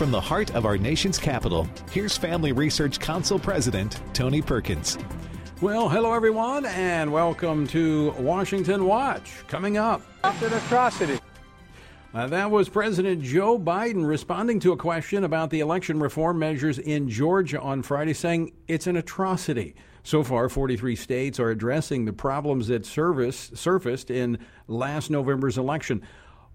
From the heart of our nation's capital, here's Family Research Council President Tony Perkins. Well, hello everyone, and welcome to Washington Watch. Coming up, it's an atrocity. That was President Joe Biden responding to a question about the election reform measures in Georgia on Friday, saying it's an atrocity. So far, 43 states are addressing the problems that service, surfaced in last November's election.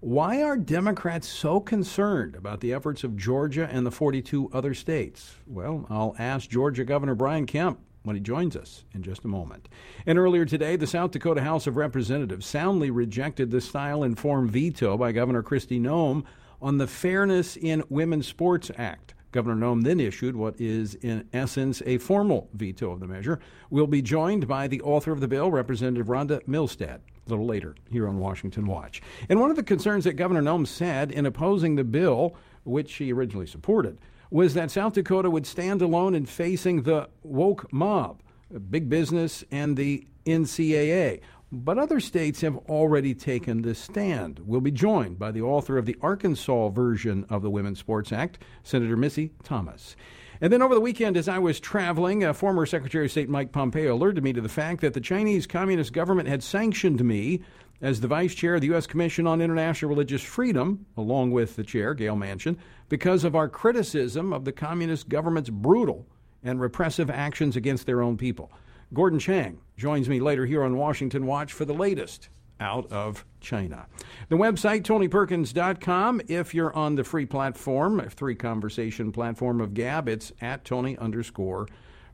Why are Democrats so concerned about the efforts of Georgia and the 42 other states? Well, I'll ask Georgia Governor Brian Kemp when he joins us in just a moment. And earlier today, the South Dakota House of Representatives soundly rejected the style and form veto by Governor Kristi Noem on the Fairness in Women's Sports Act. Governor Noem then issued what is, in essence, a formal veto of the measure. We'll be joined by the author of the bill, Representative Rhonda Milstead a little later here on Washington Watch. And one of the concerns that Governor Noem said in opposing the bill, which she originally supported, was that South Dakota would stand alone in facing the woke mob, big business, and the NCAA. But other states have already taken this stand. We'll be joined by the author of the Arkansas version of the Women's Sports Act, Senator Missy Thomas. And then over the weekend, as I was traveling, uh, former Secretary of State Mike Pompeo alerted me to the fact that the Chinese Communist government had sanctioned me as the vice chair of the U.S. Commission on International Religious Freedom, along with the chair, Gayle Manchin, because of our criticism of the communist government's brutal and repressive actions against their own people. Gordon Chang joins me later here on Washington Watch for the latest out of China. The website, TonyPerkins.com. If you're on the free platform, free conversation platform of Gab, it's at Tony underscore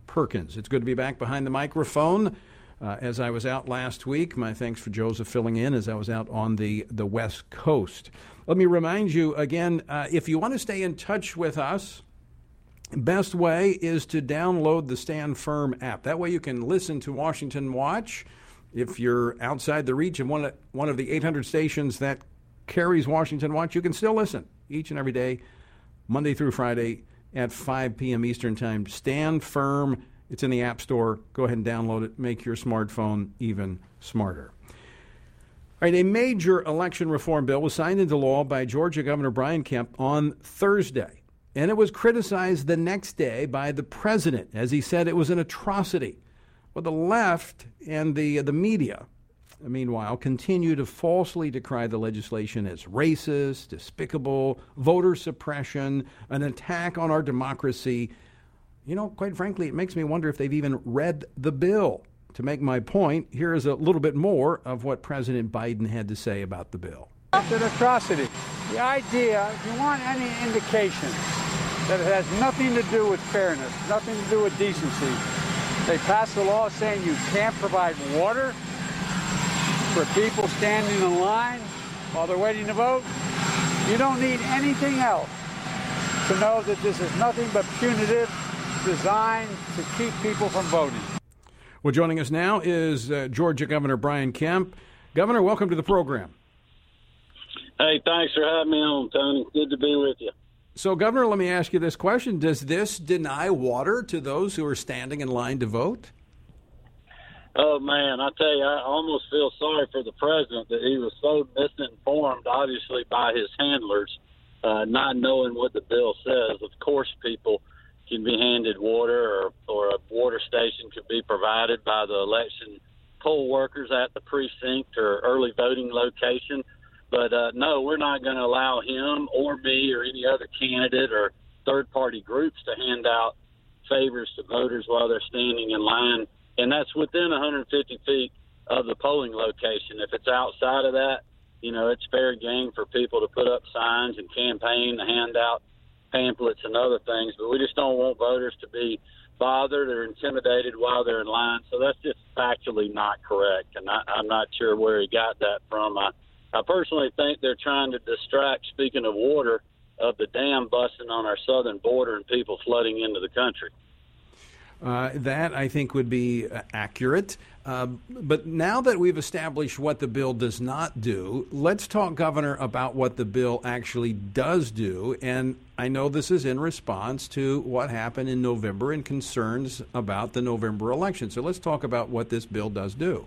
Perkins. It's good to be back behind the microphone. Uh, as I was out last week, my thanks for Joseph filling in as I was out on the, the West Coast. Let me remind you again uh, if you want to stay in touch with us, best way is to download the Stand Firm app. That way you can listen to Washington Watch if you're outside the reach of one of, one of the 800 stations that carries Washington Watch, you can still listen each and every day, Monday through Friday at 5 p.m. Eastern Time. Stand firm. It's in the App Store. Go ahead and download it. Make your smartphone even smarter. All right, a major election reform bill was signed into law by Georgia Governor Brian Kemp on Thursday, and it was criticized the next day by the president as he said it was an atrocity. Well, the left and the, uh, the media, meanwhile, continue to falsely decry the legislation as racist, despicable, voter suppression, an attack on our democracy. You know, quite frankly, it makes me wonder if they've even read the bill. To make my point, here is a little bit more of what President Biden had to say about the bill. It's an atrocity. The idea, if you want any indication that it has nothing to do with fairness, nothing to do with decency, they passed a law saying you can't provide water for people standing in line while they're waiting to vote. You don't need anything else to know that this is nothing but punitive, designed to keep people from voting. Well, joining us now is uh, Georgia Governor Brian Kemp. Governor, welcome to the program. Hey, thanks for having me on, Tony. Good to be with you. So, Governor, let me ask you this question Does this deny water to those who are standing in line to vote? Oh, man, I tell you, I almost feel sorry for the president that he was so misinformed, obviously, by his handlers, uh, not knowing what the bill says. Of course, people can be handed water or, or a water station could be provided by the election poll workers at the precinct or early voting location but uh, no, we're not going to allow him or me or any other candidate or third party groups to hand out favors to voters while they're standing in line. And that's within 150 feet of the polling location. If it's outside of that, you know, it's fair game for people to put up signs and campaign to hand out pamphlets and other things. But we just don't want voters to be bothered or intimidated while they're in line. So that's just factually not correct. And I, I'm not sure where he got that from. I, I personally think they're trying to distract, speaking of water, of the dam busting on our southern border and people flooding into the country. Uh, that I think would be uh, accurate. Uh, but now that we've established what the bill does not do, let's talk, Governor, about what the bill actually does do. And I know this is in response to what happened in November and concerns about the November election. So let's talk about what this bill does do.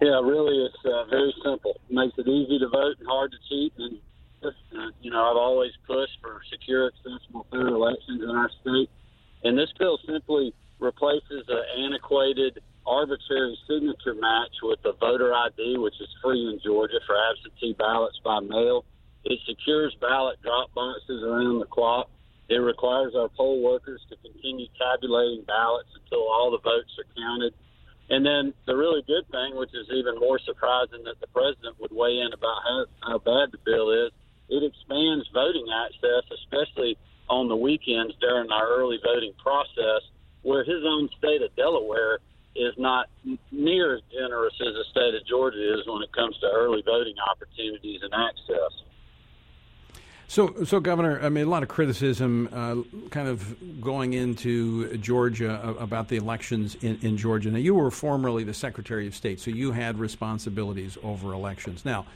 Yeah, really, it's uh, very simple. It makes it easy to vote and hard to cheat, and. Uh, you know, I've always pushed for secure, accessible, fair elections in our state, and this bill simply replaces an antiquated, arbitrary signature match with a voter ID, which is free in Georgia for absentee ballots by mail. It secures ballot drop boxes around the clock. It requires our poll workers to continue tabulating ballots until all the votes are counted. And then the really good thing, which is even more surprising that the president would weigh in about how, how bad the bill is, it expands voting access, especially on the weekends during our early voting process, where his own state of Delaware is not near as generous as the state of Georgia is when it comes to early voting opportunities and access. So, so Governor, I mean, a lot of criticism, uh, kind of going into Georgia about the elections in, in Georgia. Now, you were formerly the Secretary of State, so you had responsibilities over elections. Now,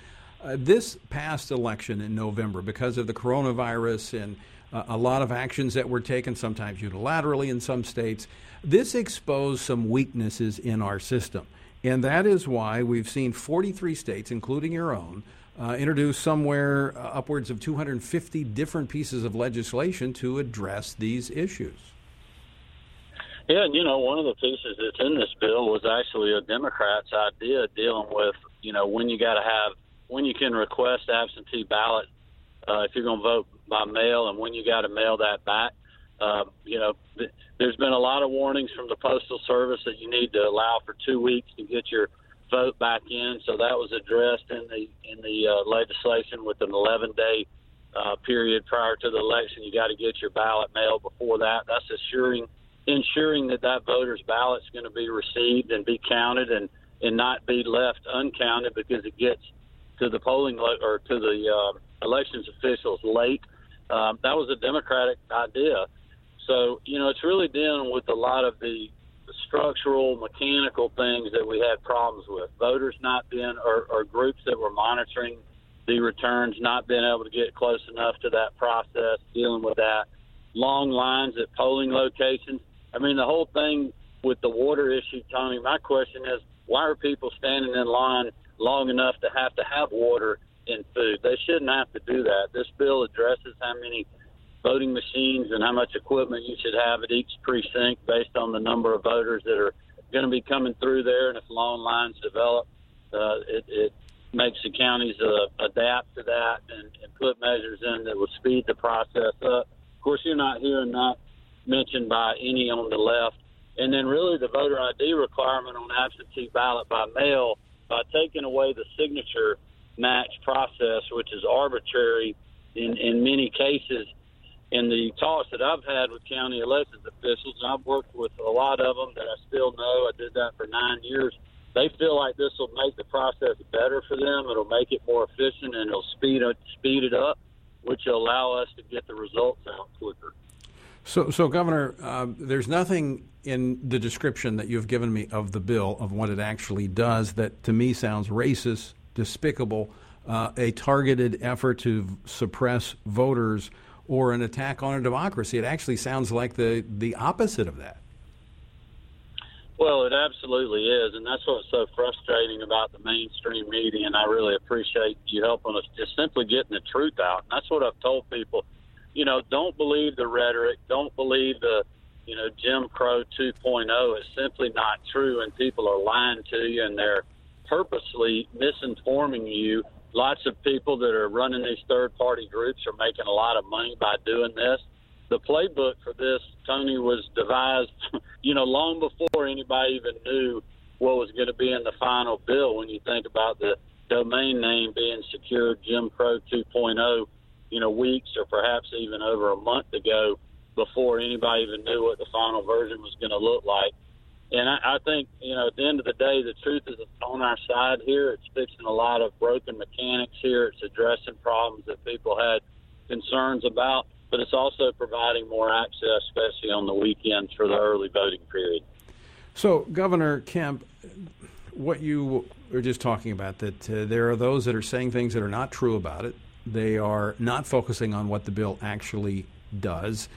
uh, this past election in November, because of the coronavirus and uh, a lot of actions that were taken, sometimes unilaterally in some states, this exposed some weaknesses in our system. And that is why we've seen 43 states, including your own, uh, introduced somewhere uh, upwards of 250 different pieces of legislation to address these issues. Yeah, and you know, one of the pieces that's in this bill was actually a Democrat's idea dealing with, you know, when you got to have, when you can request absentee ballot uh, if you're going to vote by mail and when you got to mail that back. Uh, you know, th- there's been a lot of warnings from the Postal Service that you need to allow for two weeks to get your vote back in. So that was addressed in the in the uh, legislation with an 11 day uh, period prior to the election. You got to get your ballot mailed before that. That's assuring ensuring that that voter's ballot's going to be received and be counted and and not be left uncounted because it gets to the polling lo- or to the uh, elections officials late. Um, that was a Democratic idea. So you know, it's really dealing with a lot of the structural, mechanical things that we had problems with. Voters not being, or, or groups that were monitoring the returns not being able to get close enough to that process, dealing with that. Long lines at polling locations. I mean, the whole thing with the water issue, Tony, my question is why are people standing in line long enough to have to have water and food? They shouldn't have to do that. This bill addresses how many voting machines and how much equipment you should have at each precinct based on the number of voters that are going to be coming through there. And if long lines develop, uh, it, it makes the counties uh, adapt to that and, and put measures in that will speed the process up. Of course, you're not hearing that mentioned by any on the left. And then, really, the voter ID requirement on absentee ballot by mail by taking away the signature match process, which is arbitrary in, in many cases in the talks that I've had with county elected officials, and I've worked with a lot of them that I still know. I did that for nine years. They feel like this will make the process better for them. It'll make it more efficient, and it'll speed it, speed it up, which will allow us to get the results out quicker. So, so Governor, uh, there's nothing in the description that you've given me of the bill of what it actually does that to me sounds racist, despicable, uh, a targeted effort to suppress voters or an attack on a democracy. It actually sounds like the, the opposite of that. Well, it absolutely is, and that's what's so frustrating about the mainstream media. And I really appreciate you helping us just simply getting the truth out. And that's what I've told people. You know, don't believe the rhetoric. Don't believe the, you know, Jim Crow 2.0. is simply not true, and people are lying to you, and they're purposely misinforming you lots of people that are running these third party groups are making a lot of money by doing this. The playbook for this, Tony, was devised, you know, long before anybody even knew what was going to be in the final bill. When you think about the domain name being secured, Jim Crow 2.0, you know, weeks or perhaps even over a month ago, before anybody even knew what the final version was going to look like. And I, I think, you know, at the end of the day, the truth is on our side here. It's fixing a lot of broken mechanics here. It's addressing problems that people had concerns about, but it's also providing more access, especially on the weekends for the early voting period. So, Governor Kemp, what you were just talking about, that uh, there are those that are saying things that are not true about it. They are not focusing on what the bill actually does.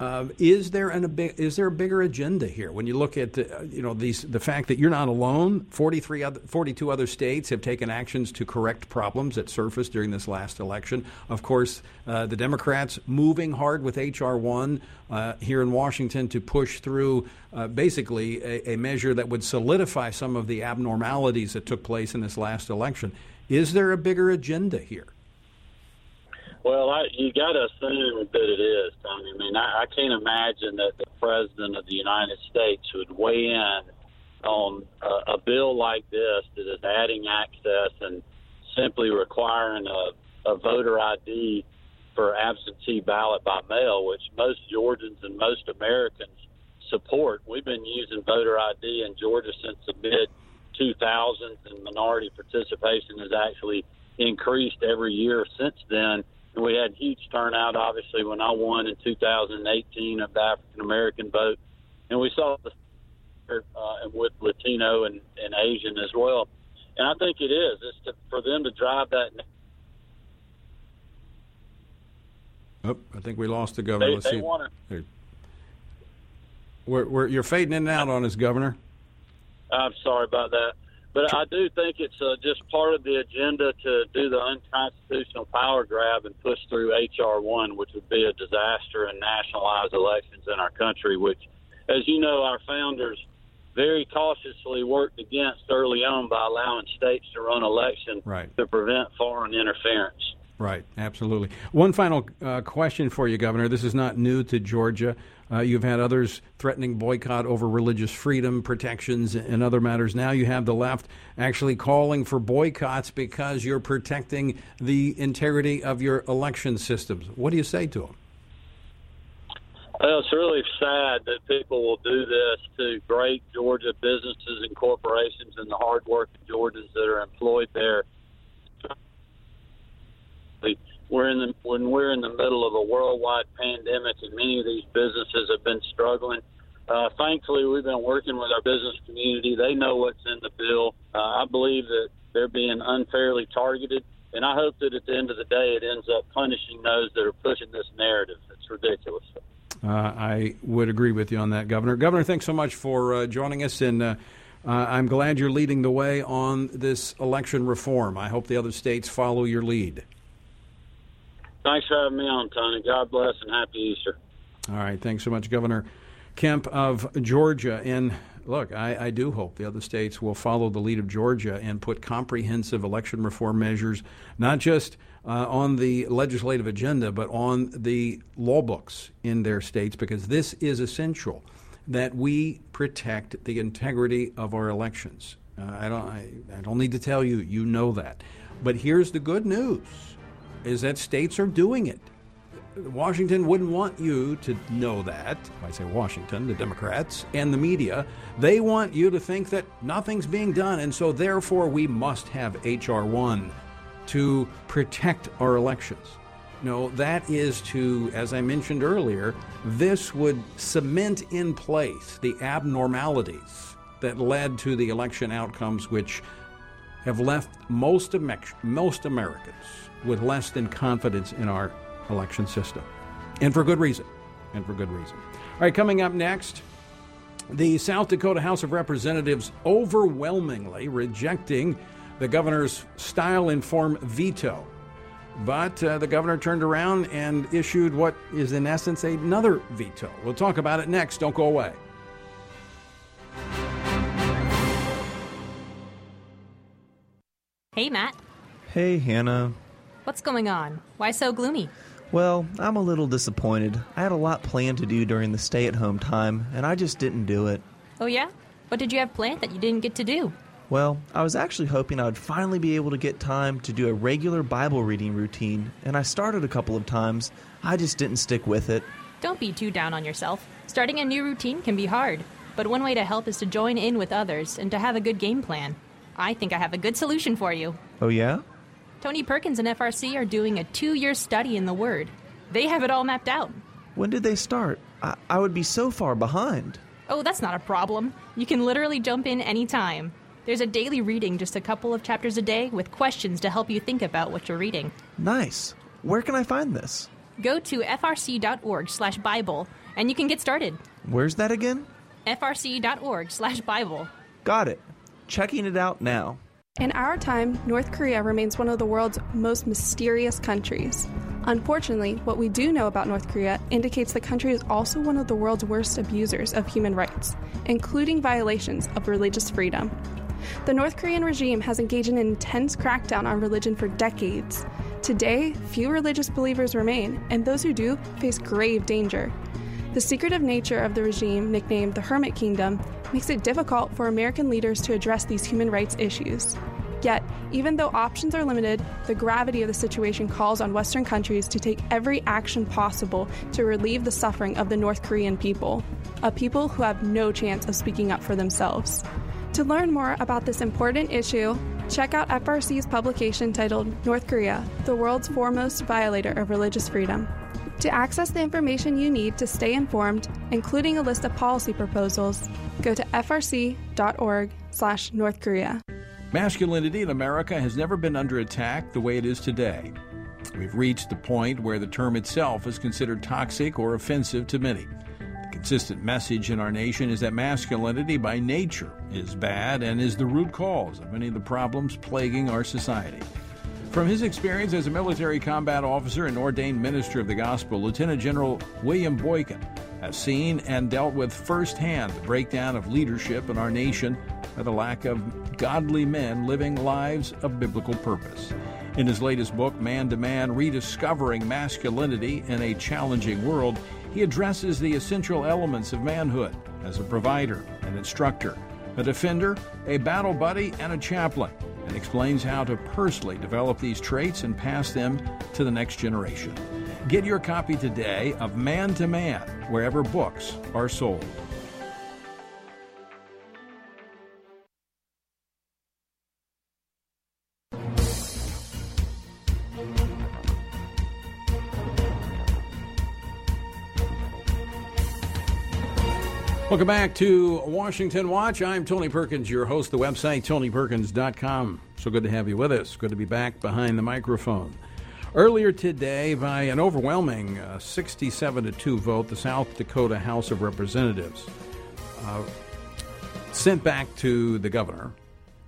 Uh, is there an, is there a bigger agenda here when you look at uh, you know these the fact that you're not alone? 43 other, 42 other states have taken actions to correct problems that surfaced during this last election. Of course, uh, the Democrats moving hard with HR one uh, here in Washington to push through uh, basically a, a measure that would solidify some of the abnormalities that took place in this last election. Is there a bigger agenda here? Well, I, you got to assume that it is, Tony. I mean, I, I can't imagine that the president of the United States would weigh in on a, a bill like this that is adding access and simply requiring a, a voter ID for absentee ballot by mail, which most Georgians and most Americans support. We've been using voter ID in Georgia since the mid 2000s, and minority participation has actually increased every year since then we had huge turnout, obviously, when I won in 2018 of the African American vote. And we saw the uh, with Latino and, and Asian as well. And I think it is. It's to, for them to drive that. Oh, I think we lost the governor. They, Let's they see. We're, we're, you're fading in and out on us, Governor. I'm sorry about that. But I do think it's uh, just part of the agenda to do the unconstitutional power grab and push through H.R. 1, which would be a disaster and nationalize elections in our country, which, as you know, our founders very cautiously worked against early on by allowing states to run elections right. to prevent foreign interference. Right, absolutely. One final uh, question for you, Governor. This is not new to Georgia. Uh, you've had others threatening boycott over religious freedom protections and other matters. Now you have the left actually calling for boycotts because you're protecting the integrity of your election systems. What do you say to them? Well, it's really sad that people will do this to great Georgia businesses and corporations and the hardworking Georgians that are employed there we're in the when we're in the middle of a worldwide pandemic and many of these businesses have been struggling. Uh, thankfully, we've been working with our business community. They know what's in the bill. Uh, I believe that they're being unfairly targeted, and I hope that at the end of the day, it ends up punishing those that are pushing this narrative. It's ridiculous. Uh, I would agree with you on that, Governor. Governor, thanks so much for uh, joining us, and uh, uh, I'm glad you're leading the way on this election reform. I hope the other states follow your lead. Thanks for having me on, Tony. God bless and happy Easter. All right. Thanks so much, Governor Kemp of Georgia. And look, I, I, do hope the other states will follow the lead of Georgia and put comprehensive election reform measures, not just uh, on the legislative agenda, but on the law books in their states, because this is essential that we protect the integrity of our elections. Uh, I, don't, I, I don't need to tell you, you know that. But here's the good news is that states are doing it. Washington wouldn't want you to know that. I say Washington, the Democrats and the media, they want you to think that nothing's being done, and so therefore we must have H.R. 1 to protect our elections. No, that is to, as I mentioned earlier, this would cement in place the abnormalities that led to the election outcomes which have left most, most Americans with less than confidence in our election system. And for good reason. And for good reason. All right, coming up next, the South Dakota House of Representatives overwhelmingly rejecting the governor's style and form veto. But uh, the governor turned around and issued what is, in essence, another veto. We'll talk about it next. Don't go away. Hey, Matt. Hey, Hannah. What's going on? Why so gloomy? Well, I'm a little disappointed. I had a lot planned to do during the stay at home time, and I just didn't do it. Oh, yeah? What did you have planned that you didn't get to do? Well, I was actually hoping I would finally be able to get time to do a regular Bible reading routine, and I started a couple of times. I just didn't stick with it. Don't be too down on yourself. Starting a new routine can be hard, but one way to help is to join in with others and to have a good game plan. I think I have a good solution for you. Oh, yeah? Tony Perkins and FRC are doing a two year study in the Word. They have it all mapped out. When did they start? I, I would be so far behind. Oh, that's not a problem. You can literally jump in anytime. There's a daily reading, just a couple of chapters a day, with questions to help you think about what you're reading. Nice. Where can I find this? Go to frc.org slash Bible, and you can get started. Where's that again? frc.org slash Bible. Got it. Checking it out now. In our time, North Korea remains one of the world's most mysterious countries. Unfortunately, what we do know about North Korea indicates the country is also one of the world's worst abusers of human rights, including violations of religious freedom. The North Korean regime has engaged in an intense crackdown on religion for decades. Today, few religious believers remain, and those who do face grave danger. The secretive nature of the regime, nicknamed the Hermit Kingdom, makes it difficult for American leaders to address these human rights issues. Yet, even though options are limited, the gravity of the situation calls on Western countries to take every action possible to relieve the suffering of the North Korean people, a people who have no chance of speaking up for themselves. To learn more about this important issue, check out FRC's publication titled North Korea, the world's foremost violator of religious freedom. To access the information you need to stay informed, including a list of policy proposals, go to frc.org/north korea. Masculinity in America has never been under attack the way it is today. We've reached the point where the term itself is considered toxic or offensive to many. The consistent message in our nation is that masculinity by nature is bad and is the root cause of many of the problems plaguing our society. From his experience as a military combat officer and ordained minister of the gospel, Lieutenant General William Boykin has seen and dealt with firsthand the breakdown of leadership in our nation by the lack of godly men living lives of biblical purpose. In his latest book, Man to Man Rediscovering Masculinity in a Challenging World, he addresses the essential elements of manhood as a provider, an instructor, a defender, a battle buddy, and a chaplain and explains how to personally develop these traits and pass them to the next generation. Get your copy today of Man to Man wherever books are sold. Welcome back to Washington Watch. I'm Tony Perkins, your host. The website, tonyperkins.com. So good to have you with us. Good to be back behind the microphone. Earlier today, by an overwhelming uh, 67 to 2 vote, the South Dakota House of Representatives uh, sent back to the governor,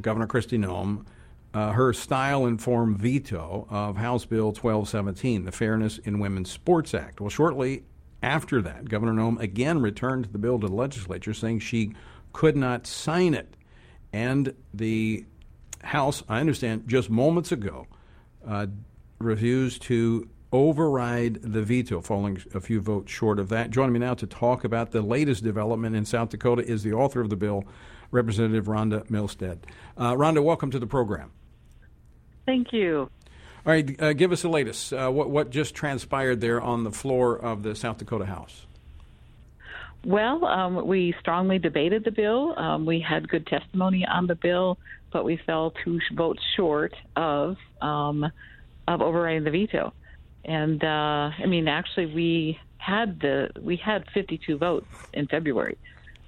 Governor Kristi Noem, uh, her style and form veto of House Bill 1217, the Fairness in Women's Sports Act. Well, shortly after that, Governor Noem again returned the bill to the legislature, saying she could not sign it. And the House, I understand, just moments ago, uh, refused to override the veto, falling a few votes short of that. Joining me now to talk about the latest development in South Dakota is the author of the bill, Representative Rhonda Milstead. Uh, Rhonda, welcome to the program. Thank you. All right, uh, give us the latest. Uh, what, what just transpired there on the floor of the South Dakota House? Well, um, we strongly debated the bill. Um, we had good testimony on the bill, but we fell two votes short of um, of overriding the veto. And uh, I mean, actually, we had the we had 52 votes in February.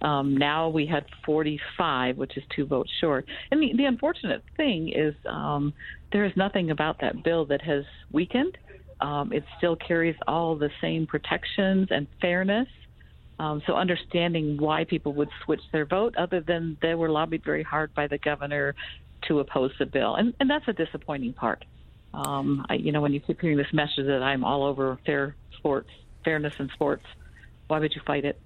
Um, now we had 45, which is two votes short. And the, the unfortunate thing is um, there is nothing about that bill that has weakened. Um, it still carries all the same protections and fairness. Um, so understanding why people would switch their vote, other than they were lobbied very hard by the governor to oppose the bill, and, and that's a disappointing part. Um, I, you know, when you keep hearing this message that I'm all over fair sports, fairness in sports, why would you fight it?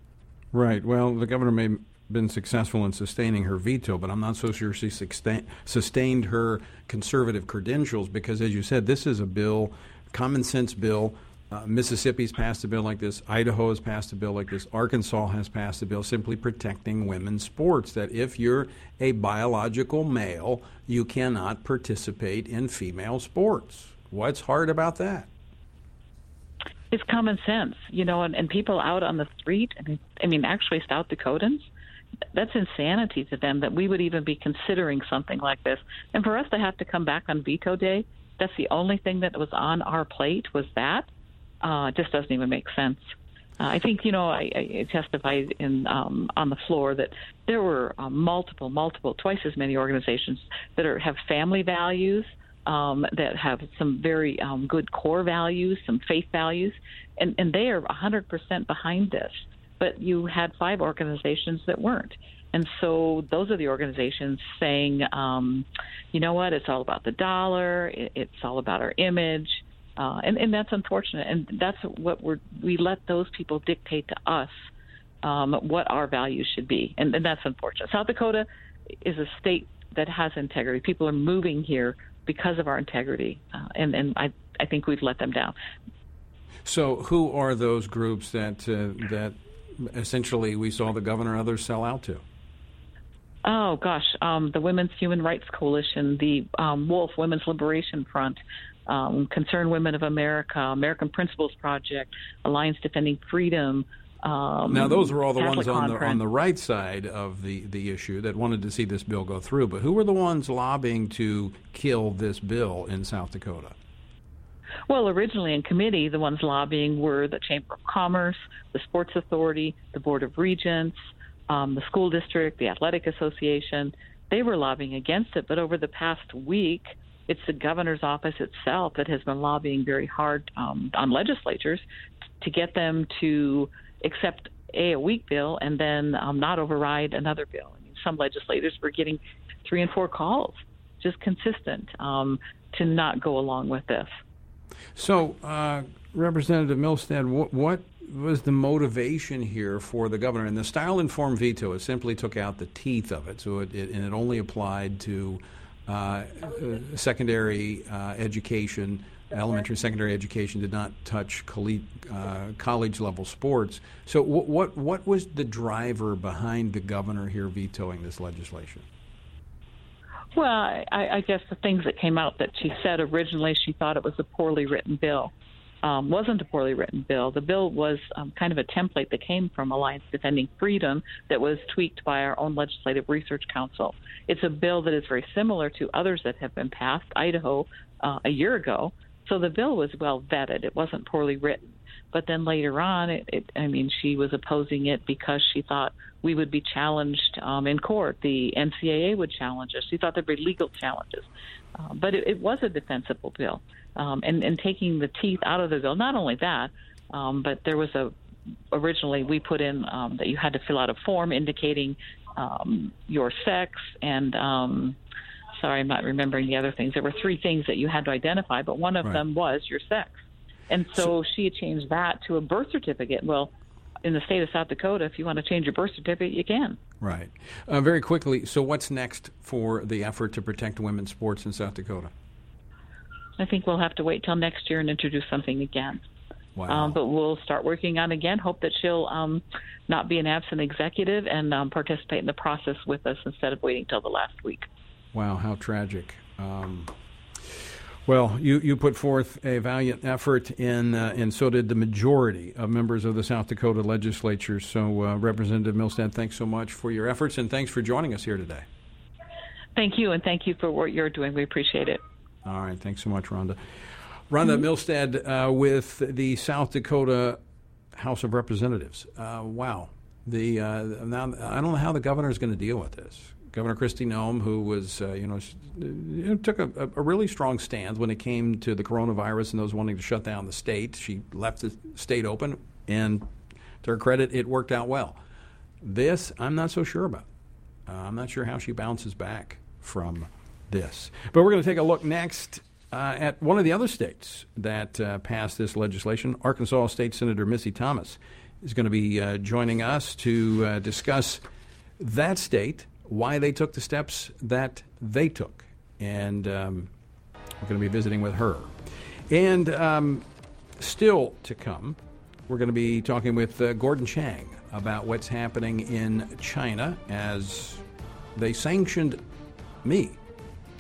Right. Well, the governor may been successful in sustaining her veto, but I'm not so sure she sustained her conservative credentials because, as you said, this is a bill, common sense bill. Uh, Mississippi's passed a bill like this. Idaho has passed a bill like this. Arkansas has passed a bill simply protecting women's sports. That if you're a biological male, you cannot participate in female sports. What's hard about that? it's common sense, you know, and, and people out on the street. I mean, I mean, actually, South Dakotans, that's insanity to them that we would even be considering something like this. And for us to have to come back on veto day, that's the only thing that was on our plate was that. Uh, just doesn't even make sense. Uh, I think you know I, I testified in um, on the floor that there were uh, multiple, multiple, twice as many organizations that are have family values um, that have some very um, good core values, some faith values, and, and they are 100% behind this. But you had five organizations that weren't. And so those are the organizations saying, um, you know what, it's all about the dollar, it's all about our image. Uh, and, and that's unfortunate. And that's what we're, we let those people dictate to us um, what our values should be. And, and that's unfortunate. South Dakota is a state that has integrity. People are moving here because of our integrity. Uh, and and I, I think we've let them down. So, who are those groups that, uh, that essentially we saw the governor and others sell out to? Oh gosh, um, the Women's Human Rights Coalition, the um, Wolf Women's Liberation Front, um, Concerned Women of America, American Principles Project, Alliance Defending Freedom. Um, now, those were all the Catholic ones on the, on the right side of the, the issue that wanted to see this bill go through. But who were the ones lobbying to kill this bill in South Dakota? Well, originally in committee, the ones lobbying were the Chamber of Commerce, the Sports Authority, the Board of Regents, um, the school district, the Athletic Association. They were lobbying against it, but over the past week, it's the governor's office itself that has been lobbying very hard um, on legislatures to get them to accept a, a weak bill and then um, not override another bill. I mean, some legislators were getting three and four calls, just consistent, um, to not go along with this. So, uh, Representative Milstead, what, what was the motivation here for the governor? And the style and form veto, it simply took out the teeth of it, so it, it and it only applied to uh, uh, secondary uh, education, elementary and secondary education, did not touch colle- uh, college level sports. So, what what was the driver behind the governor here vetoing this legislation? Well, I, I guess the things that came out that she said originally, she thought it was a poorly written bill. Um, wasn't a poorly written bill. The bill was um, kind of a template that came from Alliance Defending Freedom that was tweaked by our own Legislative Research Council. It's a bill that is very similar to others that have been passed, Idaho, uh, a year ago. So the bill was well vetted. It wasn't poorly written. But then later on, it, it, I mean, she was opposing it because she thought we would be challenged um, in court. The NCAA would challenge us. She thought there'd be legal challenges. Uh, but it, it was a defensible bill. Um, and, and taking the teeth out of the bill, not only that, um, but there was a originally we put in um, that you had to fill out a form indicating um, your sex and um, sorry, I'm not remembering the other things. There were three things that you had to identify, but one of Right. them was your sex. And so, she had changed that to a birth certificate. Well, in the state of South Dakota, if you want to change your birth certificate, you can. Right. Uh, very quickly, so what's next for the effort to protect women's sports in South Dakota? I think we'll have to wait till next year and introduce something again. Wow. Um, but we'll start working on again. Hope that she'll um, not be an absent executive and um, participate in the process with us instead of waiting till the last week. Wow, how tragic. Well, you, you put forth a valiant effort, in, uh, and so did the majority of members of the South Dakota legislature. So, uh, Representative Milstead, thanks so much for your efforts, and thanks for joining us here today. Thank you, and thank you for what you're doing. We appreciate it. All right, thanks so much, Rhonda. Rhonda Milstead uh, with the South Dakota House of Representatives. Uh, wow, the uh, now I don't know how the governor is going to deal with this. Governor Kristi Noem, who was uh, you know know, took a, a really strong stand when it came to the coronavirus and those wanting to shut down the state. She left the state open, and to her credit, it worked out well. This, I'm not so sure about. Uh, I'm not sure how she bounces back from this. But we're going to take a look next uh, at one of the other states that uh, passed this legislation. Arkansas State Senator Missy Thomas is going to be uh, joining us to uh, discuss that state, why they took the steps that they took. And um, we're going to be visiting with her. And um, still to come, we're going to be talking with uh, Gordon Chang about what's happening in China as they sanctioned me,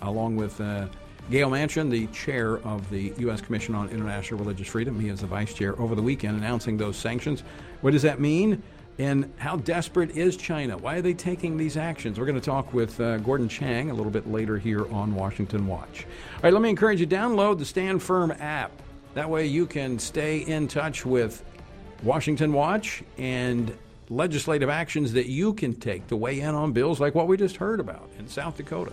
along with uh, Gayle Manchin, the chair of the U.S. Commission on International Religious Freedom. He is the vice chair over the weekend announcing those sanctions. What does that mean? And how desperate is China? Why are they taking these actions? We're going to talk with uh, Gordon Chang a little bit later here on Washington Watch. All right, let me encourage you to download the Stand Firm app. That way you can stay in touch with Washington Watch and legislative actions that you can take to weigh in on bills like what we just heard about in South Dakota.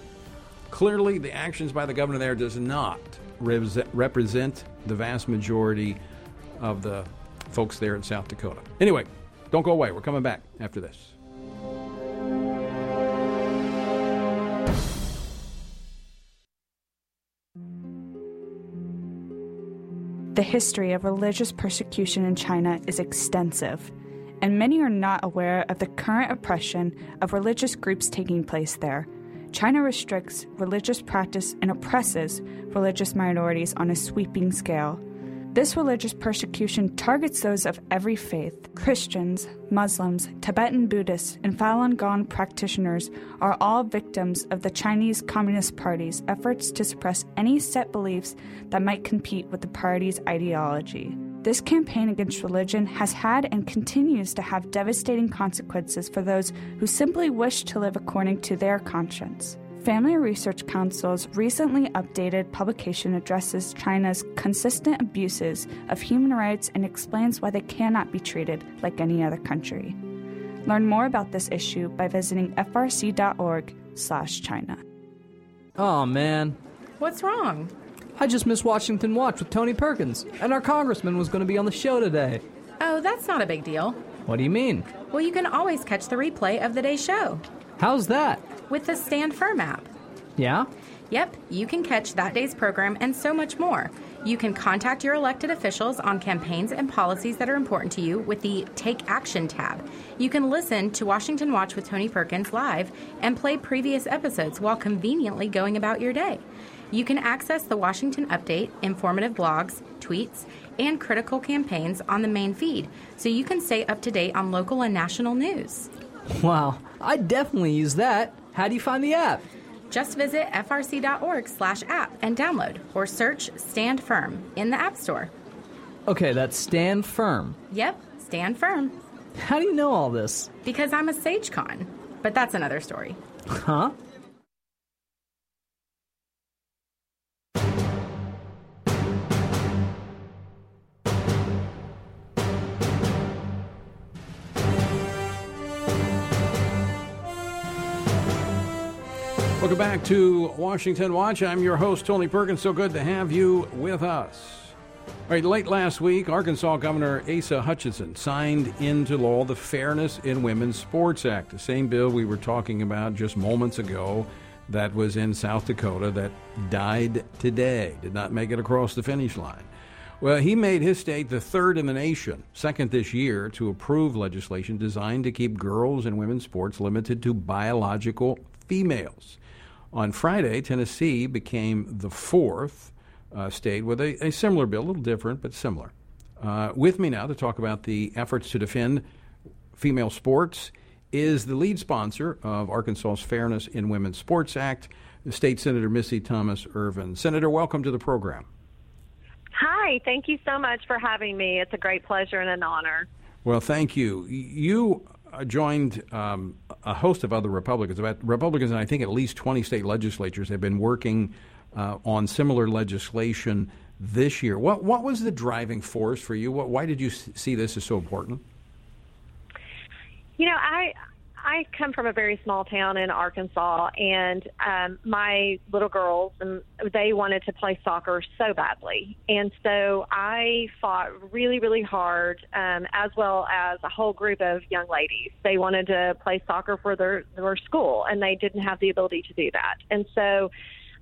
Clearly, the actions by the governor there does not represent the vast majority of the folks there in South Dakota. Anyway, don't go away. We're coming back after this. The history of religious persecution in China is extensive, and many are not aware of the current oppression of religious groups taking place there. China restricts religious practice and oppresses religious minorities on a sweeping scale. This religious persecution targets those of every faith. Christians, Muslims, Tibetan Buddhists, and Falun Gong practitioners are all victims of the Chinese Communist Party's efforts to suppress any set beliefs that might compete with the party's ideology. This campaign against religion has had and continues to have devastating consequences for those who simply wish to live according to their conscience. Family Research Council's recently updated publication addresses China's consistent abuses of human rights and explains why they cannot be treated like any other country. Learn more about this issue by visiting frc.org/china. Oh man, what's wrong? I just missed Washington Watch with Tony Perkins, and our congressman was going to be on the show today. Oh, that's not a big deal. What do you mean? Well, you can always catch the replay of the day's show. How's that? With the Stand Firm app. Yeah? Yep, you can catch that day's program and so much more. You can contact your elected officials on campaigns and policies that are important to you with the Take Action tab. You can listen to Washington Watch with Tony Perkins live and play previous episodes while conveniently going about your day. You can access the Washington Update, informative blogs, tweets, and critical campaigns on the main feed so you can stay up to date on local and national news. Wow, I definitely use that. How do you find the app? Just visit frc.org slash app and download or search Stand Firm in the App Store. Okay, that's Stand Firm. Yep, Stand Firm. How do you know all this? Because I'm a SageCon. But that's another story. Huh? Welcome back to Washington Watch. I'm your host, Tony Perkins. So good to have you with us. All right, late last week, Arkansas Governor Asa Hutchinson signed into law the Fairness in Women's Sports Act, the same bill we were talking about just moments ago that was in South Dakota that died today, did not make it across the finish line. Well, he made his state the third in the nation, second this year, to approve legislation designed to keep girls and women's sports limited to biological females. On Friday, Tennessee became the fourth uh, state with a, a, similar bill, a little different, but similar. Uh, with me now to talk about the efforts to defend female sports is the lead sponsor of Arkansas's Fairness in Women's Sports Act, State Senator Missy Thomas Irvin. Senator, welcome to the program. Hi, thank you so much for having me. It's a great pleasure and an honor. Well, thank you. You joined um, a host of other Republicans. About Republicans, and I think at least 20 state legislatures have been working uh, on similar legislation this year. What what was the driving force for you? What, why did you see this as so important? You know, I I come from a very small town in Arkansas, and um, my little girls and they wanted to play soccer so badly, and so I fought really, really hard, um, as well as a whole group of young ladies. They wanted to play soccer for their their school, and they didn't have the ability to do that, and so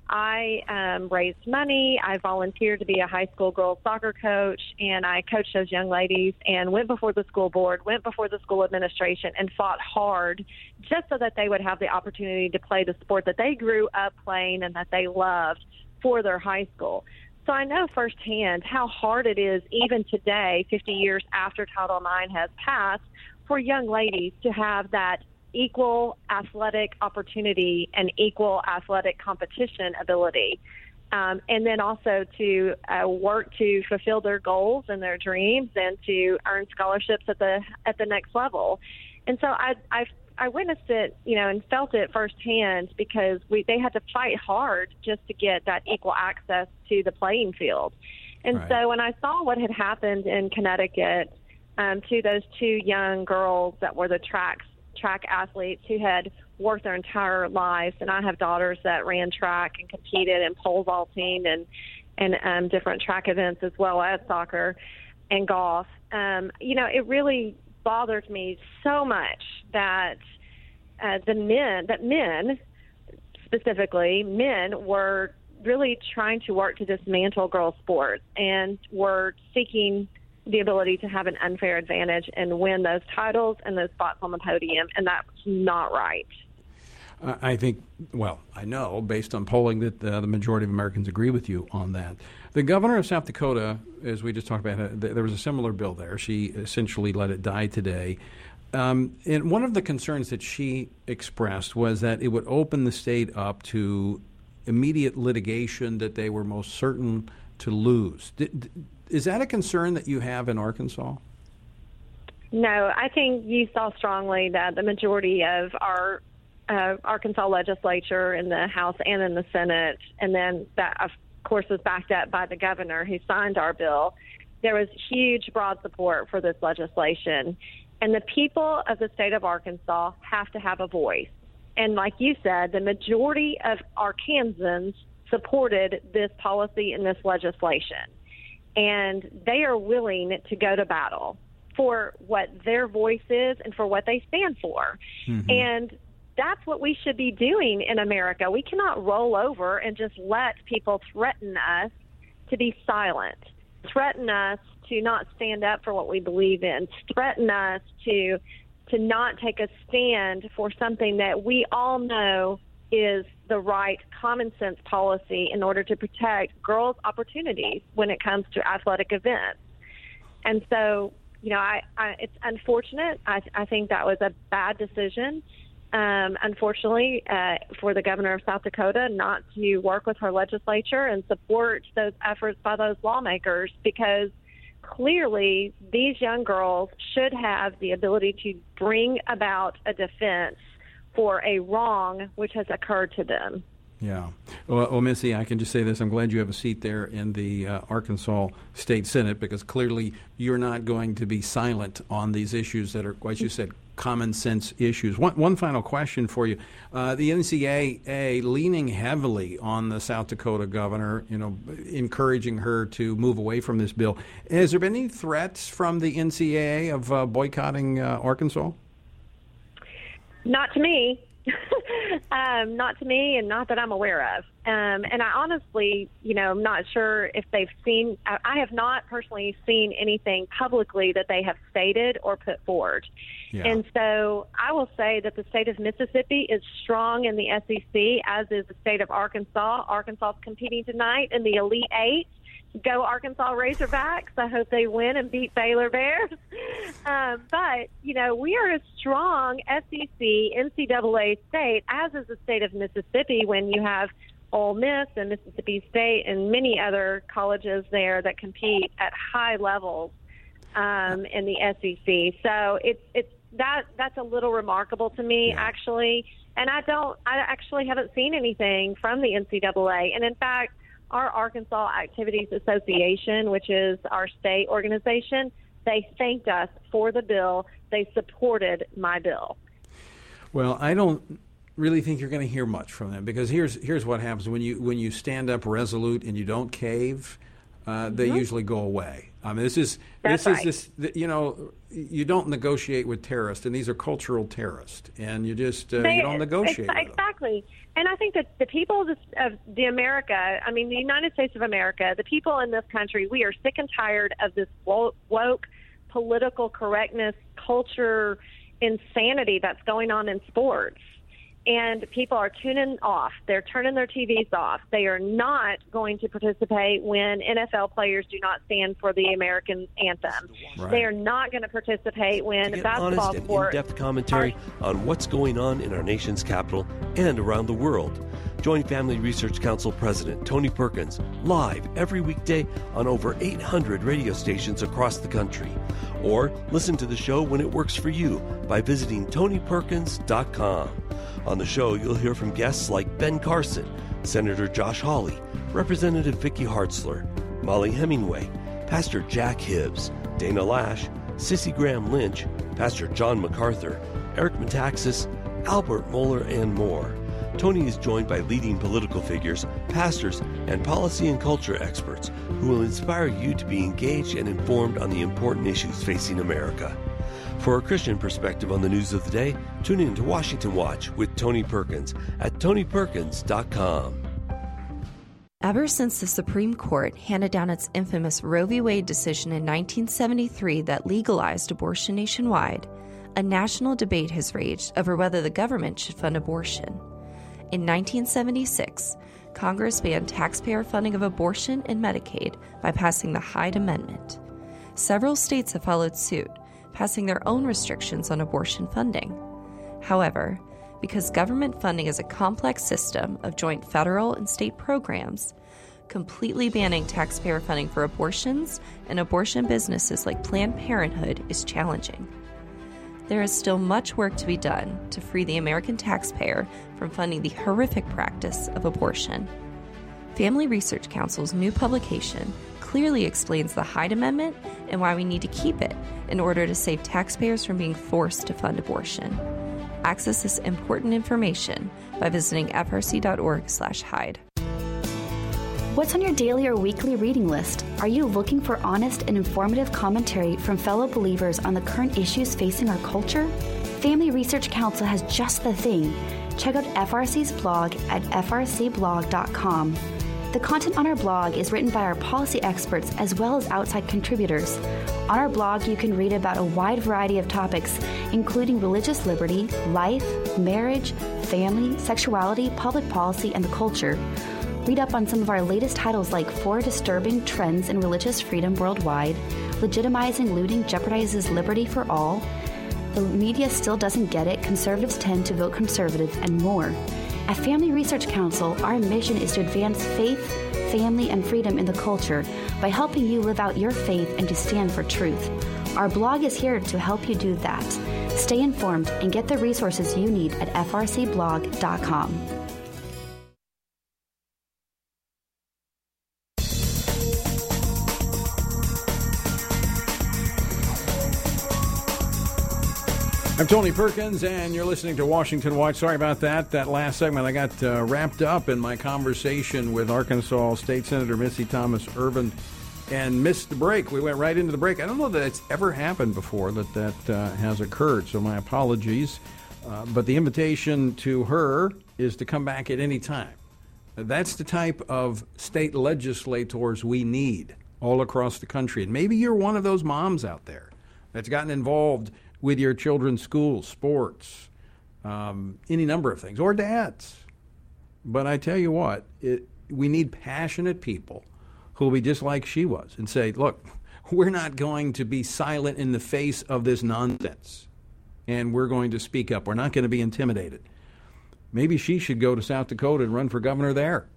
I um, raised money. I volunteered to be a high school girls soccer coach, and I coached those young ladies and went before the school board, went before the school administration, and fought hard just so that they would have the opportunity to play the sport that they grew up playing and that they loved for their high school. So I know firsthand how hard it is, even today, 50 years after Title IX has passed, for young ladies to have that equal athletic opportunity and equal athletic competition ability. Um, and then also to uh, work to fulfill their goals and their dreams and to earn scholarships at the at the next level. And so I I I witnessed it, you know, and felt it firsthand because we they had to fight hard just to get that equal access to the playing field. And right. so when I saw what had happened in Connecticut um, to those two young girls that were the tracks track athletes who had worked their entire lives, and I have daughters that ran track and competed in pole vaulting and and um, different track events as well as soccer and golf. Um, you know, it really bothered me so much that uh, the men that men specifically men were really trying to work to dismantle girls sports and were seeking the ability to have an unfair advantage and win those titles and those spots on the podium and that's not right I think, well, I know based on polling that uh, the majority of Americans agree with you on that. The governor of South Dakota, as we just talked about, uh, there was a similar bill there. She essentially let it die today. Um, and one of the concerns that she expressed was that it would open the state up to immediate litigation that they were most certain to lose. Is that a concern that you have in Arkansas? No, I think you saw strongly that the majority of our uh, Arkansas legislature in the House and in the Senate, and then that, of course, was backed up by the governor who signed our bill. There was huge, broad support for this legislation. And the people of the state of Arkansas have to have a voice. And like you said, the majority of Arkansans supported this policy and this legislation. And they are willing to go to battle for what their voice is and for what they stand for. Mm-hmm. And that's what we should be doing in America. We cannot roll over and just let people threaten us to be silent, threaten us to not stand up for what we believe in, threaten us to to not take a stand for something that we all know is the right common sense policy in order to protect girls' opportunities when it comes to athletic events. And so, you know, I, I it's unfortunate. I, I think that was a bad decision. Um, unfortunately, uh, for the governor of South Dakota not to work with her legislature and support those efforts by those lawmakers because clearly these young girls should have the ability to bring about a defense for a wrong which has occurred to them. Yeah. Well, well, Missy, I can just say this. I'm glad you have a seat there in the uh, Arkansas State Senate because clearly you're not going to be silent on these issues that are, as you said, common sense issues. One, one final question for you. Uh, the NCAA leaning heavily on the South Dakota governor, you know, encouraging her to move away from this bill. Has there been any threats from the NCAA of uh, boycotting uh, Arkansas? Not to me. um, not to me, and not that I'm aware of. Um, and I honestly, you know, I'm not sure if they've seen. I have not personally seen anything publicly that they have stated or put forward. Yeah. And so I will say that the state of Mississippi is strong in the SEC, as is the state of Arkansas. Arkansas is competing tonight in the Elite Eight go Arkansas Razorbacks. I hope they win and beat Baylor Bears. Um, but, you know, we are a strong SEC, NCAA state, as is the state of Mississippi when you have Ole Miss and Mississippi State and many other colleges there that compete at high levels um, in the SEC. So it's it's that that's a little remarkable to me yeah. actually, and I don't I actually haven't seen anything from the NCAA, and in fact our Arkansas Activities Association, which is our state organization, they thanked us for the bill. They supported my bill. Well, I don't really think you're going to hear much from them because here's here's what happens when you when you stand up resolute and you don't cave, uh, they mm-hmm. usually go away. I mean, this is That's this right. is this. You know, you don't negotiate with terrorists, and these are cultural terrorists, and you just uh, they, you don't negotiate. exactly. And I think that the people of, the America, I mean, the United States of America, the people in this country, we are sick and tired of this woke, political correctness culture insanity that's going on in sports and people are tuning off. They're turning their TVs off. They are not going to participate when NFL players do not stand for the American anthem. Right. They are not going to participate when to get basketball honest and in-depth commentary are, on what's going on in our nation's capital and around the world. Join Family Research Council President Tony Perkins live every weekday on over 800 radio stations across the country. Or listen to the show when it works for you by visiting tonyperkins.com. On the show, you'll hear from guests like Ben Carson, Senator Josh Hawley, Representative Vicky Hartzler, Mollie Hemingway, Pastor Jack Hibbs, Dana Loesch, Cissie Graham Lynch, Pastor John MacArthur, Eric Metaxas, Albert Mohler, and more. Tony is joined by leading political figures, pastors, and policy and culture experts who will inspire you to be engaged and informed on the important issues facing America. For a Christian perspective on the news of the day, tune in to Washington Watch with Tony Perkins at tonyperkins.com. Ever since the Supreme Court handed down its infamous Roe v. Wade decision in 1973 that legalized abortion nationwide, a national debate has raged over whether the government should fund abortion. In 1976, Congress banned taxpayer funding of abortion and Medicaid by passing the Hyde Amendment. Several states have followed suit, passing their own restrictions on abortion funding. However, because government funding is a complex system of joint federal and state programs, completely banning taxpayer funding for abortions and abortion businesses like Planned Parenthood is challenging. There is still much work to be done to free the American taxpayer from funding the horrific practice of abortion. Family Research Council's new publication clearly explains the Hyde Amendment and why we need to keep it in order to save taxpayers from being forced to fund abortion. Access this important information by visiting frc.org/hyde. What's on your daily or weekly reading list? Are you looking for honest and informative commentary from fellow believers on the current issues facing our culture? Family Research Council has just the thing. Check out FRC's blog at frcblog.com. The content on our blog is written by our policy experts as well as outside contributors. On our blog, you can read about a wide variety of topics, including religious liberty, life, marriage, family, sexuality, public policy, and the culture. Read up on some of our latest titles like Four Disturbing Trends in Religious Freedom Worldwide, Legitimizing Looting Jeopardizes Liberty for All, The Media Still Doesn't Get It, Conservatives Tend to Vote Conservative, and more. At Family Research Council, our mission is to advance faith, family, and freedom in the culture by helping you live out your faith and to stand for truth. Our blog is here to help you do that. Stay informed and get the resources you need at frcblog.com. I'm Tony Perkins, and you're listening to Washington Watch. Sorry about that. That last segment, I got uh, wrapped up in my conversation with Arkansas State Senator Missy Thomas Irvin and missed the break. We went right into the break. I don't know that it's ever happened before that that uh, has occurred, so my apologies. Uh, but the invitation to her is to come back at any time. That's the type of state legislators we need all across the country. And maybe you're one of those moms out there that's gotten involved with your children's schools, sports, um, any number of things, or dads. But I tell you what, it, we need passionate people who will be just like she was and say, look, we're not going to be silent in the face of this nonsense. And we're going to speak up. We're not going to be intimidated. Maybe she should go to South Dakota and run for governor there.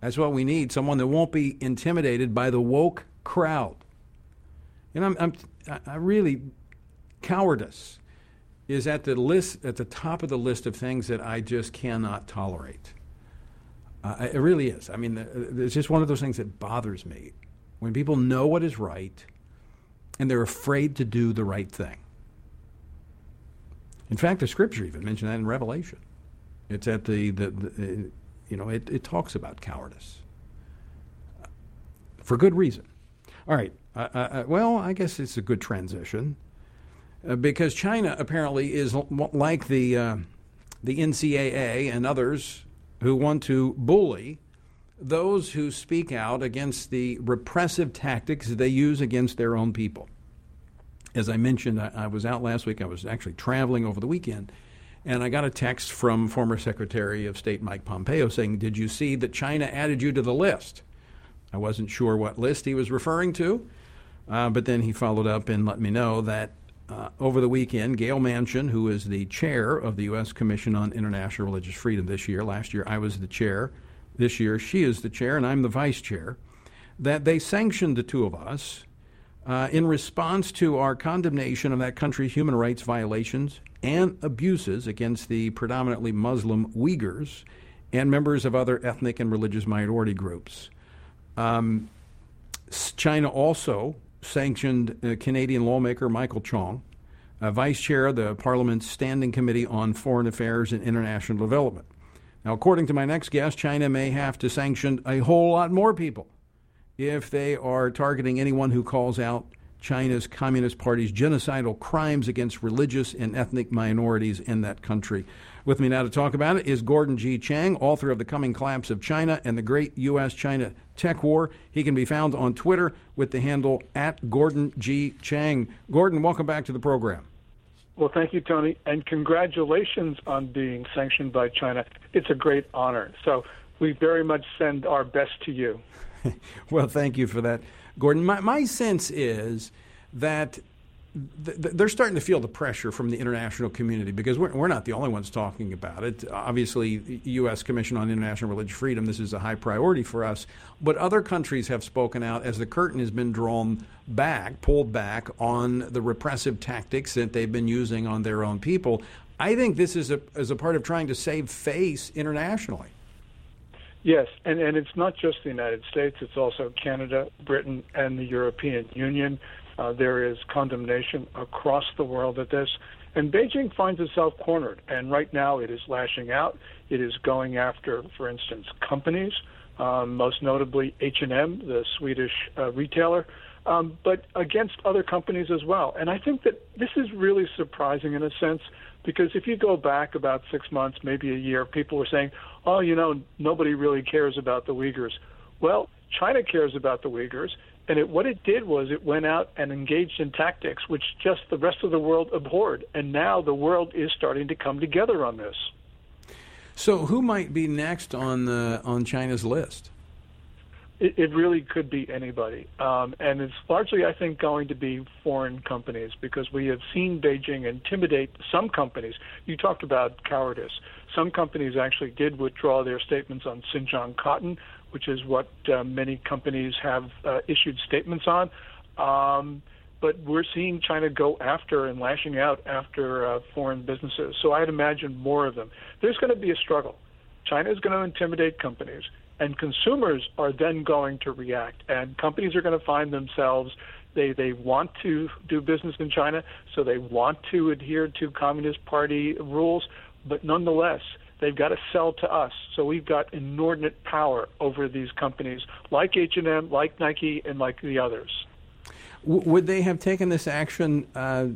That's what we need someone that won't be intimidated by the woke crowd. And I'm, I'm I really cowardice is at the list at the top of the list of things that I just cannot tolerate. Uh, it really is. I mean, it's just one of those things that bothers me when people know what is right and they're afraid to do the right thing. In fact, the scripture even mentioned that in Revelation. It's at the, the, the you know, it, it talks about cowardice for good reason. All right. Uh, uh, well, I guess it's a good transition uh, because China apparently is like the uh, the NCAA and others who want to bully those who speak out against the repressive tactics they use against their own people. As I mentioned, I, I was out last week. I was actually traveling over the weekend, and I got a text from former Secretary of State Mike Pompeo saying, "Did you see that China added you to the list?" I wasn't sure what list he was referring to, uh, but then he followed up and let me know that uh, over the weekend, Gayle Manchin, who is the chair of the U.S. Commission on International Religious Freedom this year, last year I was the chair, this year she is the chair and I'm the vice chair, that they sanctioned the two of us uh, in response to our condemnation of that country's human rights violations and abuses against the predominantly Muslim Uyghurs and members of other ethnic and religious minority groups. Um, China also sanctioned uh, Canadian lawmaker Michael Chong uh, vice chair of the Parliament's Standing Committee on Foreign Affairs and International Development. Now, according to my next guest, China may have to sanction a whole lot more people if they are targeting anyone who calls out China's Communist Party's genocidal crimes against religious and ethnic minorities in that country. With me now to talk about it is Gordon G. Chang, author of The Coming Collapse of China and the Great U.S. China Tech War. He can be found on Twitter with the handle at Gordon G. Chang. Gordon, welcome back to the program. Well, thank you, Tony, and congratulations on being sanctioned by China. It's a great honor. So we very much send our best to you. well, thank you for that, Gordon. My, my sense is that they're starting to feel the pressure from the international community because we're, we're not the only ones talking about it. Obviously, U.S. Commission on International Religious Freedom, this is a high priority for us. But other countries have spoken out as the curtain has been drawn back, pulled back on the repressive tactics that they've been using on their own people. I think this is a, is a part of trying to save face internationally. Yes, and, and it's not just the United States, it's also Canada, Britain, and the European Union. Uh, there is condemnation across the world at this. And Beijing finds itself cornered. And right now it is lashing out. It is going after, for instance, companies, um, most notably H&M, the Swedish uh, retailer, um, but against other companies as well. And I think that this is really surprising in a sense because if you go back about six months, maybe a year, people were saying, oh, you know, nobody really cares about the Uyghurs. Well, China cares about the Uyghurs. And it, what it did was it went out and engaged in tactics which just the rest of the world abhorred. And now the world is starting to come together on this. So, who might be next on the on China's list? It, it really could be anybody, um, and it's largely, I think, going to be foreign companies because we have seen Beijing intimidate some companies. You talked about cowardice. Some companies actually did withdraw their statements on Xinjiang cotton, which is what uh, many companies have uh, issued statements on. Um, but we're seeing China go after and lashing out after uh, foreign businesses. So I'd imagine more of them. There's going to be a struggle. China is going to intimidate companies, and consumers are then going to react. And companies are going to find themselves they they want to do business in China, so they want to adhere to Communist Party rules, but nonetheless They've got to sell to us. So we've got inordinate power over these companies like H&M, like Nike, and like the others. W- would they have taken this action uh,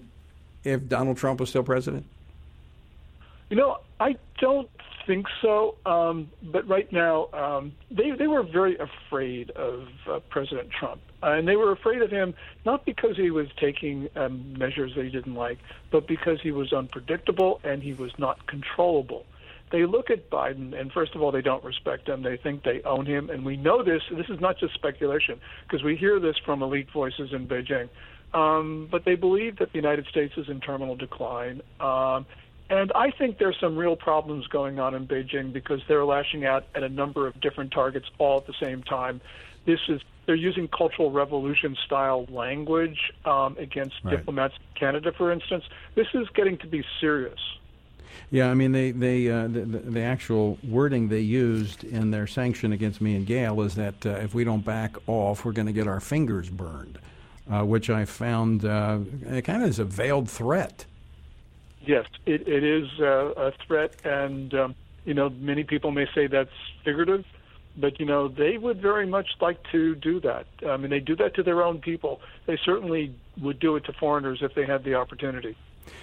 if Donald Trump was still president? You know, I don't think so. Um, but right now, um, they they were very afraid of uh, President Trump, uh, and they were afraid of him not because he was taking um, measures they didn't like, but because he was unpredictable and he was not controllable they look at Biden, and first of all, they don't respect him. They think they own him, and we know this. This is not just speculation because we hear this from elite voices in Beijing. Um, but they believe that the United States is in terminal decline. Um, and I think there's some real problems going on in Beijing because they're lashing out at a number of different targets all at the same time. This is they're using cultural revolution style language um, against right. diplomats in Canada, for instance. This is getting to be serious. Yeah, I mean, they, they, uh, the, the, actual wording they used in their sanction against me and Gayle is that uh, if we don't back off, we're going to get our fingers burned, uh, which I found uh, kind of as a veiled threat. Yes, it, it is uh, a threat, and um, you know, many people may say that's figurative, but you know, they would very much like to do that. I mean, they do that to their own people. They certainly would do it to foreigners if they had the opportunity.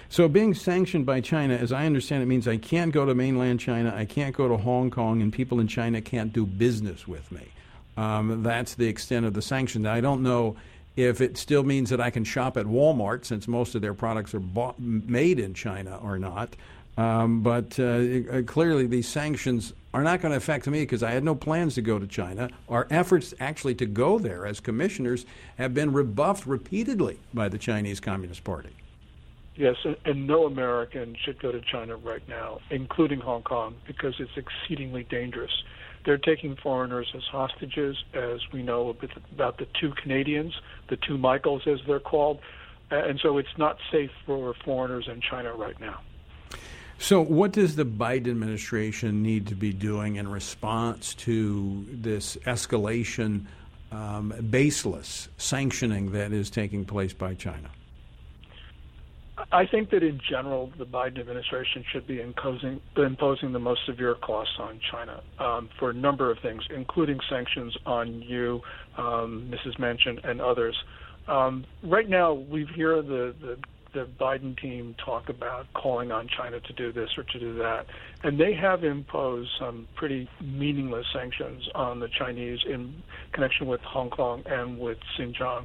So, being sanctioned by China, as I understand it, means I can't go to mainland China, I can't go to Hong Kong, and people in China can't do business with me. Um, that's the extent of the sanction. I don't know if it still means that I can shop at Walmart, since most of their products are bought, made in China, or not. Um, but uh, uh clearly, these sanctions are not going to affect me because I had no plans to go to China. Our efforts actually to go there as commissioners have been rebuffed repeatedly by the Chinese Communist Party. Yes, and no American should go to China right now, including Hong Kong, because it's exceedingly dangerous. They're taking foreigners as hostages, as we know about the two Canadians, the two Michaels, as they're called. And so it's not safe for foreigners in China right now. So, what does the Biden administration need to be doing in response to this escalation, um, baseless sanctioning that is taking place by China? I think that in general, the Biden administration should be imposing, imposing the most severe costs on China um, for a number of things, including sanctions on you, um, Mrs. Manchin, and others. Um, right now, we hear the, the the Biden team talk about calling on China to do this or to do that. And they have imposed some pretty meaningless sanctions on the Chinese in connection with Hong Kong and with Xinjiang.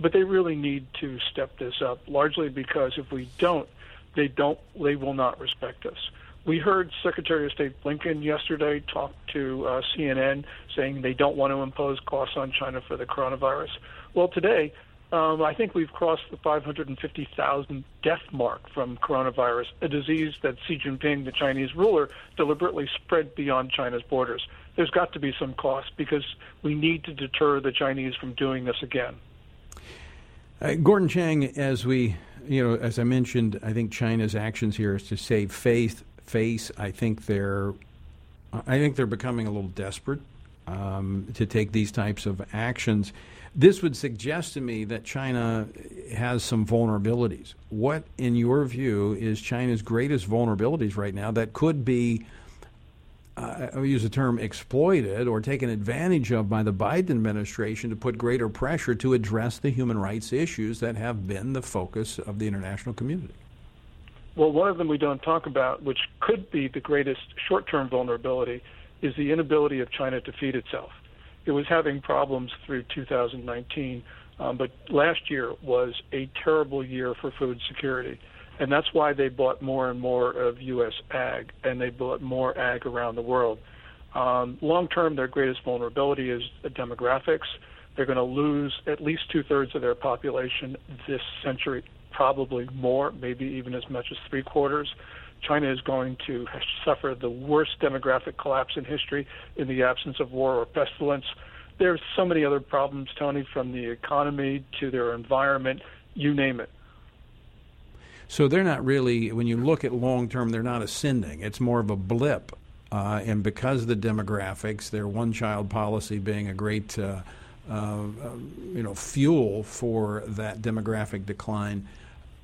But they really need to step this up, largely because if we don't, they don't they will not respect us. We heard Secretary of State Blinken yesterday talk to uh, CNN saying they don't want to impose costs on China for the coronavirus. Well, today um, I think we've crossed the 550,000 death mark from coronavirus, a disease that Xi Jinping, the Chinese ruler, deliberately spread beyond China's borders. There's got to be some cost because we need to deter the Chinese from doing this again. Uh, Gordon Chang, as we, you know, as I mentioned, I think China's actions here is to save faith, face. I think they're, I think they're becoming a little desperate um, to take these types of actions. This would suggest to me that China has some vulnerabilities. What, in your view, is China's greatest vulnerabilities right now that could be, uh, I'll use the term exploited or taken advantage of by the Biden administration to put greater pressure to address the human rights issues that have been the focus of the international community? Well, one of them we don't talk about, which could be the greatest short term vulnerability, is the inability of China to feed itself it was having problems through 2019. Um, but last year was a terrible year for food security. And that's why they bought more and more of U.S. ag, and they bought more ag around the world. Um, long term, their greatest vulnerability is demographics. They're going to lose at least two thirds of their population this century, probably more, maybe even as much as three quarters. China is going to suffer the worst demographic collapse in history in the absence of war or pestilence. There's so many other problems, Tony, from the economy to their environment, you name it. So they're not really, when you look at long term, they're not ascending. It's more of a blip. Uh, and because of the demographics, their one child policy being a great uh, uh, you know, fuel for that demographic decline.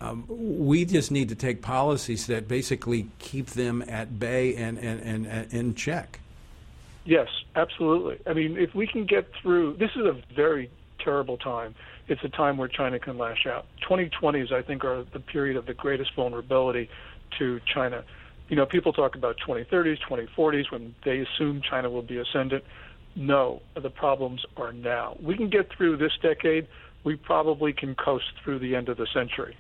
Um, we just need to take policies that basically keep them at bay and, and, and, and in check. Yes, absolutely. I mean, if we can get through, this is a very terrible time. It's a time where China can lash out. 2020s, I think, are the period of the greatest vulnerability to China. You know, people talk about 2030s, 2040s when they assume China will be ascendant. No, the problems are now. We can get through this decade. We probably can coast through the end of the century.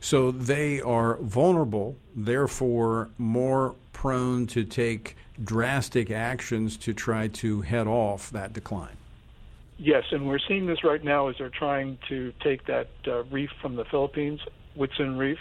So they are vulnerable, therefore more prone to take drastic actions to try to head off that decline. Yes, and we're seeing this right now as they're trying to take that uh, reef from the Philippines, Whitsun Reef.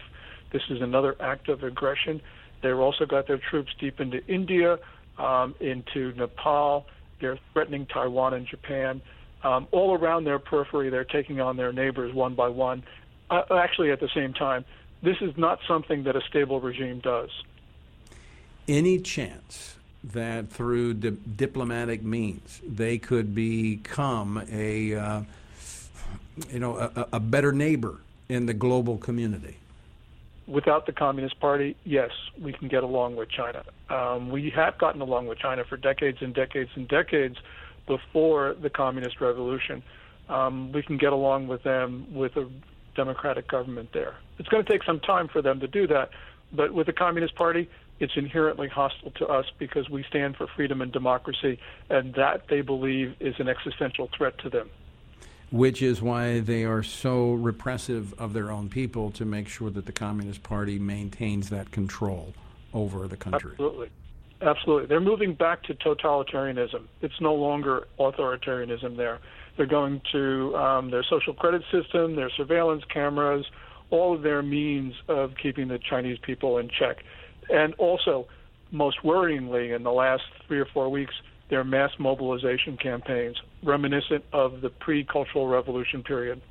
This is another act of aggression. They've also got their troops deep into India, um, into Nepal. They're threatening Taiwan and Japan. Um, all around their periphery, they're taking on their neighbors one by one uh, actually at the same time. This is not something that a stable regime does. Any chance that through di- diplomatic means they could become a uh, you know a, a better neighbor in the global community? without the Communist Party, yes, we can get along with China. Um, we have gotten along with China for decades and decades and decades before the Communist Revolution. Um, we can get along with them with a democratic government there. It's going to take some time for them to do that, but with the Communist Party, it's inherently hostile to us because we stand for freedom and democracy, and that they believe is an existential threat to them. Which is why they are so repressive of their own people to make sure that the Communist Party maintains that control over the country. Absolutely. Absolutely. They're moving back to totalitarianism. It's no longer authoritarianism there. They're going to um, their social credit system, their surveillance cameras, all of their means of keeping the Chinese people in check. And also, most worryingly, in the last three or four weeks, their mass mobilization campaigns, reminiscent of the pre Cultural Revolution period.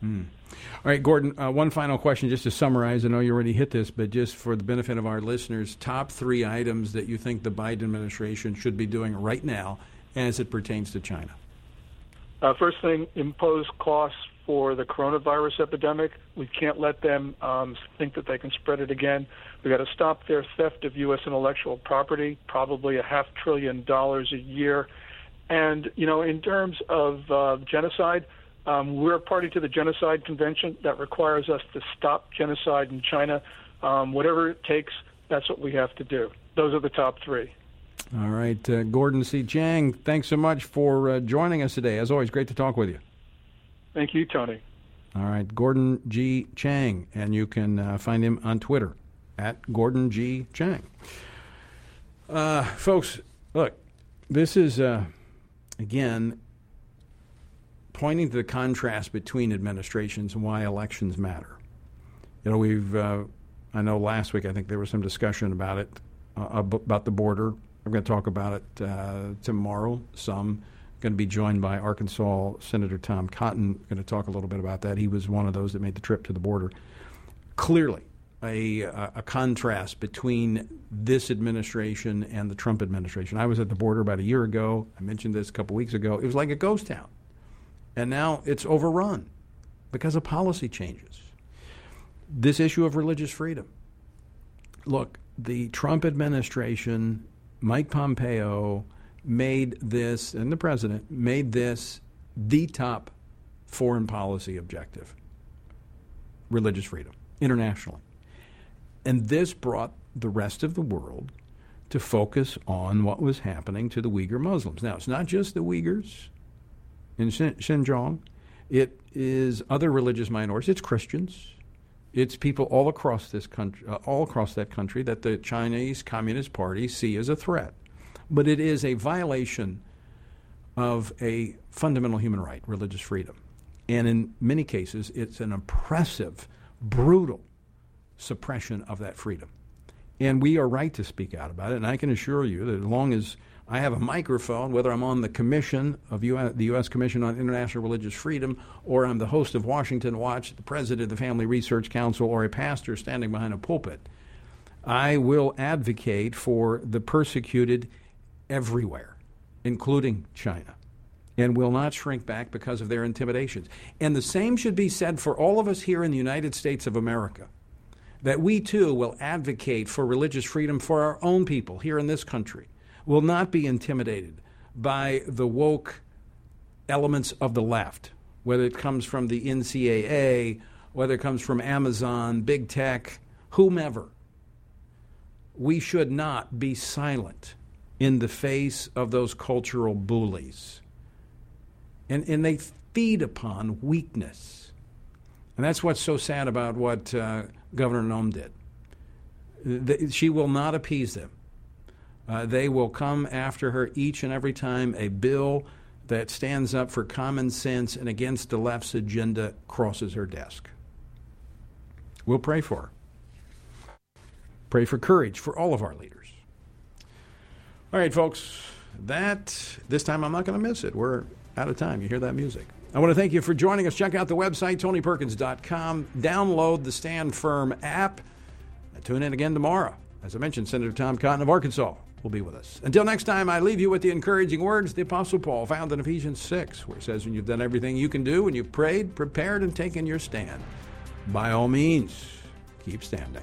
Hmm. All right, Gordon, uh, one final question just to summarize. I know you already hit this, but just for the benefit of our listeners, top three items that you think the Biden administration should be doing right now as it pertains to China. Uh, first thing, impose costs for the coronavirus epidemic. We can't let them um, think that they can spread it again. We've got to stop their theft of U.S. intellectual property, probably a half trillion dollars a year. And, you know, in terms of uh, genocide, um, we're a party to the Genocide Convention that requires us to stop genocide in China. Um, whatever it takes, that's what we have to do. Those are the top three. All right, uh, Gordon G. Chang, thanks so much for uh, joining us today. As always, great to talk with you. Thank you, Tony. All right, Gordon G. Chang, and you can uh, find him on Twitter at Gordon G. Chang. Uh, folks, look, this is, uh, again, pointing to the contrast between administrations and why elections matter. You know, we've, uh, I know last week I think there was some discussion about it, uh, about the border. I'm going to talk about it uh, tomorrow. Some going to be joined by Arkansas Senator Tom Cotton. Going to talk a little bit about that. He was one of those that made the trip to the border. Clearly, a, a contrast between this administration and the Trump administration. I was at the border about a year ago. I mentioned this a couple weeks ago. It was like a ghost town. And now it's overrun because of policy changes. This issue of religious freedom. Look, the Trump administration, Mike Pompeo, made this, and the president made this the top foreign policy objective religious freedom internationally. And this brought the rest of the world to focus on what was happening to the Uyghur Muslims. Now, it's not just the Uyghurs in Xinjiang, it is other religious minorities, it's Christians. It's people all across this country, uh, all across that country, that the Chinese Communist Party see as a threat. But it is a violation of a fundamental human right, religious freedom. And in many cases, it's an oppressive, brutal suppression of that freedom. And we are right to speak out about it. And I can assure you that as long as I have a microphone, whether I'm on the commission of US, the U.S. Commission on International Religious Freedom, or I'm the host of Washington Watch, the president of the Family Research Council, or a pastor standing behind a pulpit, I will advocate for the persecuted everywhere, including China, and will not shrink back because of their intimidations. And the same should be said for all of us here in the United States of America that we too will advocate for religious freedom for our own people here in this country, will not be intimidated by the woke elements of the left, whether it comes from the NCAA, whether it comes from Amazon, big tech, whomever. We should not be silent in the face of those cultural bullies. And, and they feed upon weakness. And that's what's so sad about what uh, Governor Noem did. The, she will not appease them. Uh, they will come after her each and every time a bill that stands up for common sense and against the left's agenda crosses her desk. We'll pray for her. Pray for courage for all of our leaders. All right, folks, that this time I'm not going to miss it. We're out of time. You hear that music. I want to thank you for joining us. Check out the website, tonyperkins.com. Download the Stand Firm app. And tune in again tomorrow. As I mentioned, Senator Tom Cotton of Arkansas will be with us. Until next time, I leave you with the encouraging words the Apostle Paul found in Ephesians 6, where it says, When you've done everything you can do, when you've prayed, prepared, and taken your stand, by all means, keep standing.